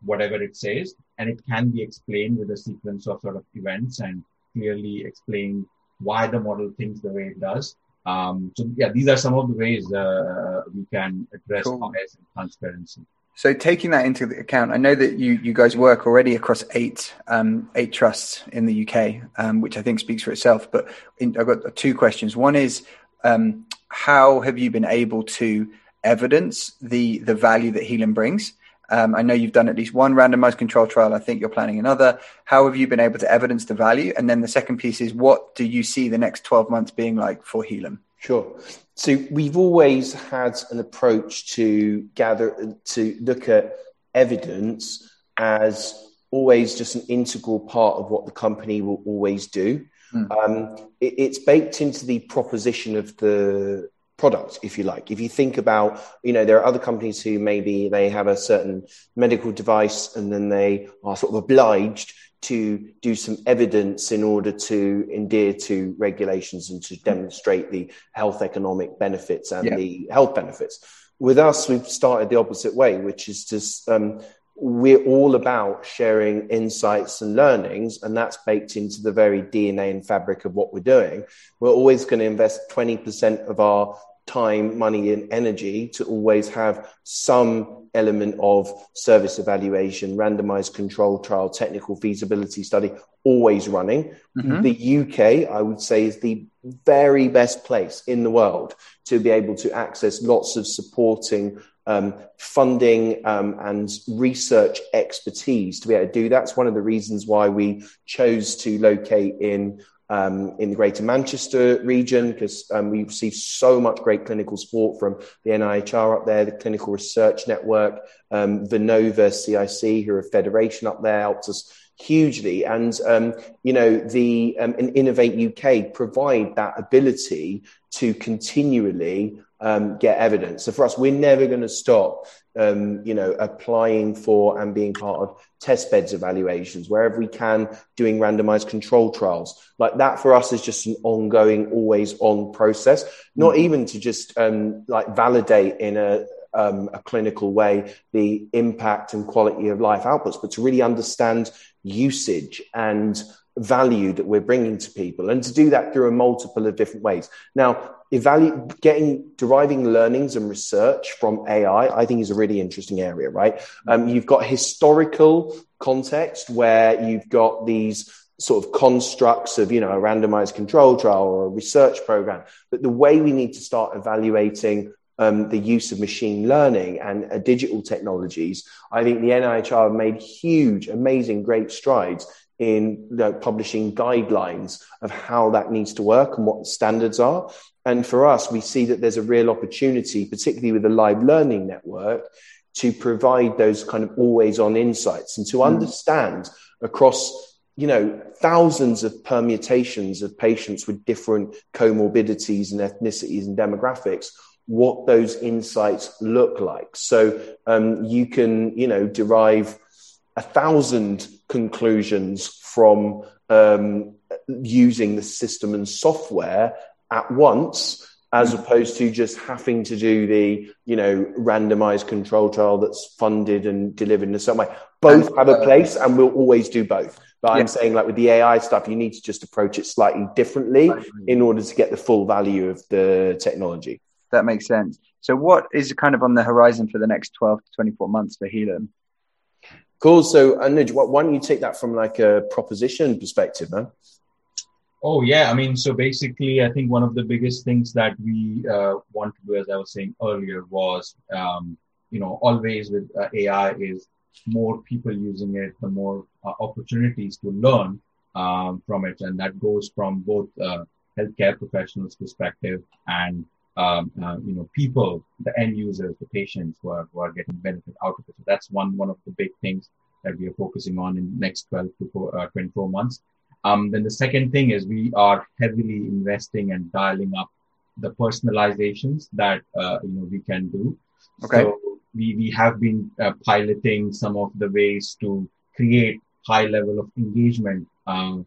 whatever it says, and it can be explained with a sequence of sort of events and clearly explain why the model thinks the way it does. Um, so yeah, these are some of the ways uh, we can address cool. bias and transparency. So taking that into account, I know that you you guys work already across eight um, eight trusts in the UK, um, which I think speaks for itself. But in, I've got two questions. One is um, how have you been able to evidence the the value that Healum brings? Um, I know you've done at least one randomized control trial. I think you're planning another. How have you been able to evidence the value? And then the second piece is what do you see the next 12 months being like for Healum? Sure. So we've always had an approach to gather, to look at evidence as always just an integral part of what the company will always do. Mm. Um, it, it's baked into the proposition of the product, if you like. If you think about, you know, there are other companies who maybe they have a certain medical device and then they are sort of obliged to do some evidence in order to adhere to regulations and to demonstrate the health economic benefits and yeah. the health benefits. With us, we've started the opposite way, which is just um, we're all about sharing insights and learnings, and that's baked into the very DNA and fabric of what we're doing. We're always going to invest 20% of our time, money, and energy to always have some element of service evaluation, randomized control trial, technical feasibility study always running. Mm-hmm. The UK, I would say, is the very best place in the world to be able to access lots of supporting um, funding um, and research expertise to be able to do that. It's one of the reasons why we chose to locate in um, in the Greater Manchester region because um, we receive so much great clinical support from the NIHR up there, the Clinical Research Network, um, Vinova CIC, who are a federation up there, helped us hugely. And, um, you know, the um, and Innovate UK provide that ability to continually um, get evidence. So for us, we're never going to stop, um, you know, applying for and being part of test beds evaluations wherever we can, doing randomized control trials. Like that for us is just an ongoing, always on process, not mm-hmm. even to just um, like validate in a, um, a clinical way the impact and quality of life outputs, but to really understand usage and value that we're bringing to people and to do that through a multiple of different ways. Now, evaluate getting deriving learnings and research from AI, I think is a really interesting area, right? Um, you've got historical context where you've got these sort of constructs of, you know, a randomized control trial or a research program. But the way we need to start evaluating um, the use of machine learning and uh, digital technologies, I think the NIHR have made huge, amazing, great strides in you know, publishing guidelines of how that needs to work and what the standards are. And for us, we see that there's a real opportunity, particularly with the live learning network, to provide those kind of always on insights and to mm. understand across you know thousands of permutations of patients with different comorbidities and ethnicities and demographics what those insights look like so um, you can you know derive a thousand conclusions from um, using the system and software at once as opposed to just having to do the you know randomized control trial that's funded and delivered in a certain way. Both have a place and we'll always do both. But i'm saying like with the ai stuff you need to just approach it slightly differently in order to get the full value of the technology. That makes sense. So what is kind of on the horizon for the next 12 to 24 months for Healum Cool. So, Anuj, why don't you take that from like a proposition perspective, man? Oh yeah, I mean, so basically, I think one of the biggest things that we uh, want to do, as I was saying earlier, was um, you know always with uh, AI is more people using it, the more uh, opportunities to learn um, from it, and that goes from both uh, healthcare professionals' perspective and um, uh, you know people, the end users, the patients who are who are getting benefit out of it. So that's one one of the big things that we are focusing on in the next 12 to uh, 24 months. Um, then the second thing is we are heavily investing and dialing up the personalizations that uh, you know we can do. Okay. So we we have been uh, piloting some of the ways to create high level of engagement um,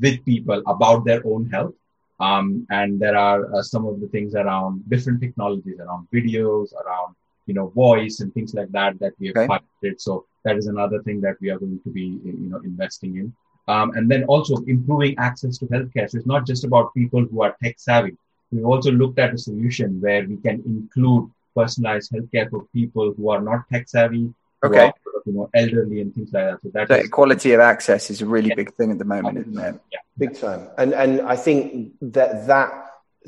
with people about their own health. Um, and there are uh, some of the things around different technologies, around videos, around you know voice and things like that that we have okay. piloted. So that is another thing that we are going to be you know investing in. Um, and then also improving access to healthcare. So it's not just about people who are tech savvy. We've also looked at a solution where we can include personalized healthcare for people who are not tech savvy, okay. Are, you know, elderly and things like that. So that so equality of access is a really yeah. big thing at the moment, isn't it? Yeah, big time. And and I think that that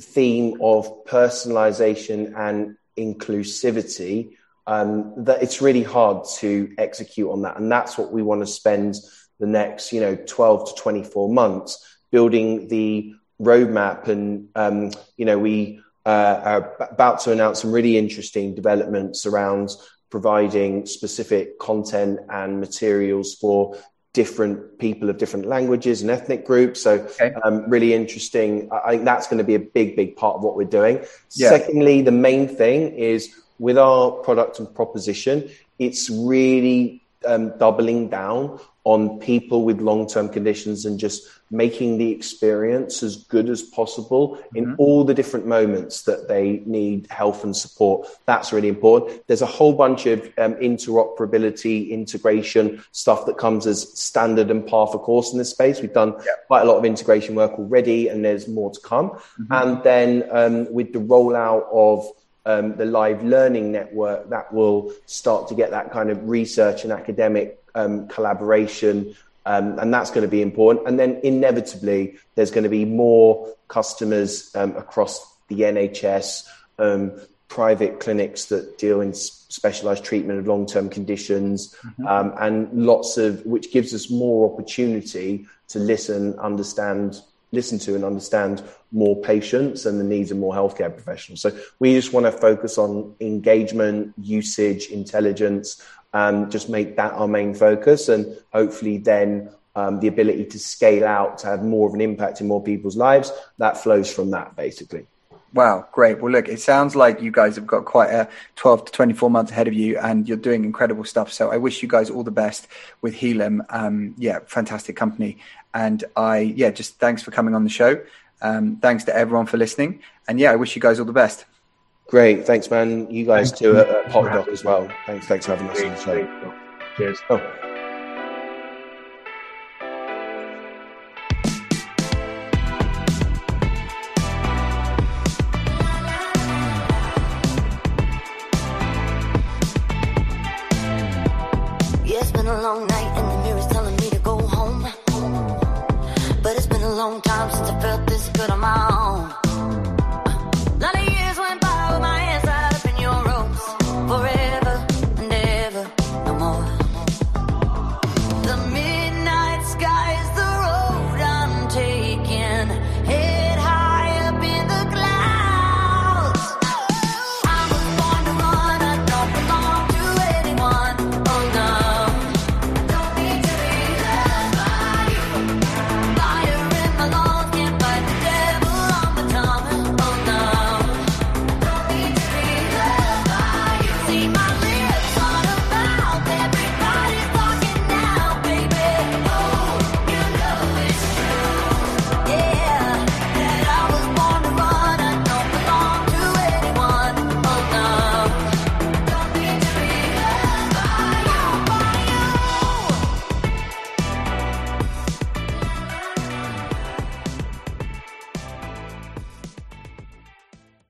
theme of personalization and inclusivity um, that it's really hard to execute on that, and that's what we want to spend the next, you know, 12 to 24 months, building the roadmap. And, um, you know, we uh, are about to announce some really interesting developments around providing specific content and materials for different people of different languages and ethnic groups. So, okay. um, really interesting. I think that's going to be a big, big part of what we're doing. Yeah. Secondly, the main thing is with our product and proposition, it's really um, doubling down on people with long term conditions and just making the experience as good as possible in mm-hmm. all the different moments that they need health and support. That's really important. There's a whole bunch of um, interoperability, integration stuff that comes as standard and par for course in this space. We've done yeah. quite a lot of integration work already, and there's more to come. Mm-hmm. And then um, with the rollout of um, the live learning network that will start to get that kind of research and academic um, collaboration. Um, and that's going to be important. And then inevitably, there's going to be more customers um, across the NHS, um, private clinics that deal in specialized treatment of long-term conditions, mm-hmm. Um, and lots of which gives us more opportunity to listen, understand, listen to, and understand more patients and the needs of more healthcare professionals. So we just want to focus on engagement, usage, intelligence, and just make that our main focus. And hopefully then um, the ability to scale out to have more of an impact in more people's lives, that flows from that basically. Wow, great. Well, look, it sounds like you guys have got quite a 12 to 24 months ahead of you and you're doing incredible stuff. So I wish you guys all the best with Healum. Um, yeah, fantastic company. And I, yeah, just thanks for coming on the show. Um, thanks to everyone for listening. And yeah, I wish you guys all the best. Great. Thanks, man. You guys Thank too at, at Doc as well. Thanks. Thanks for having us on the show. Cheers. Oh.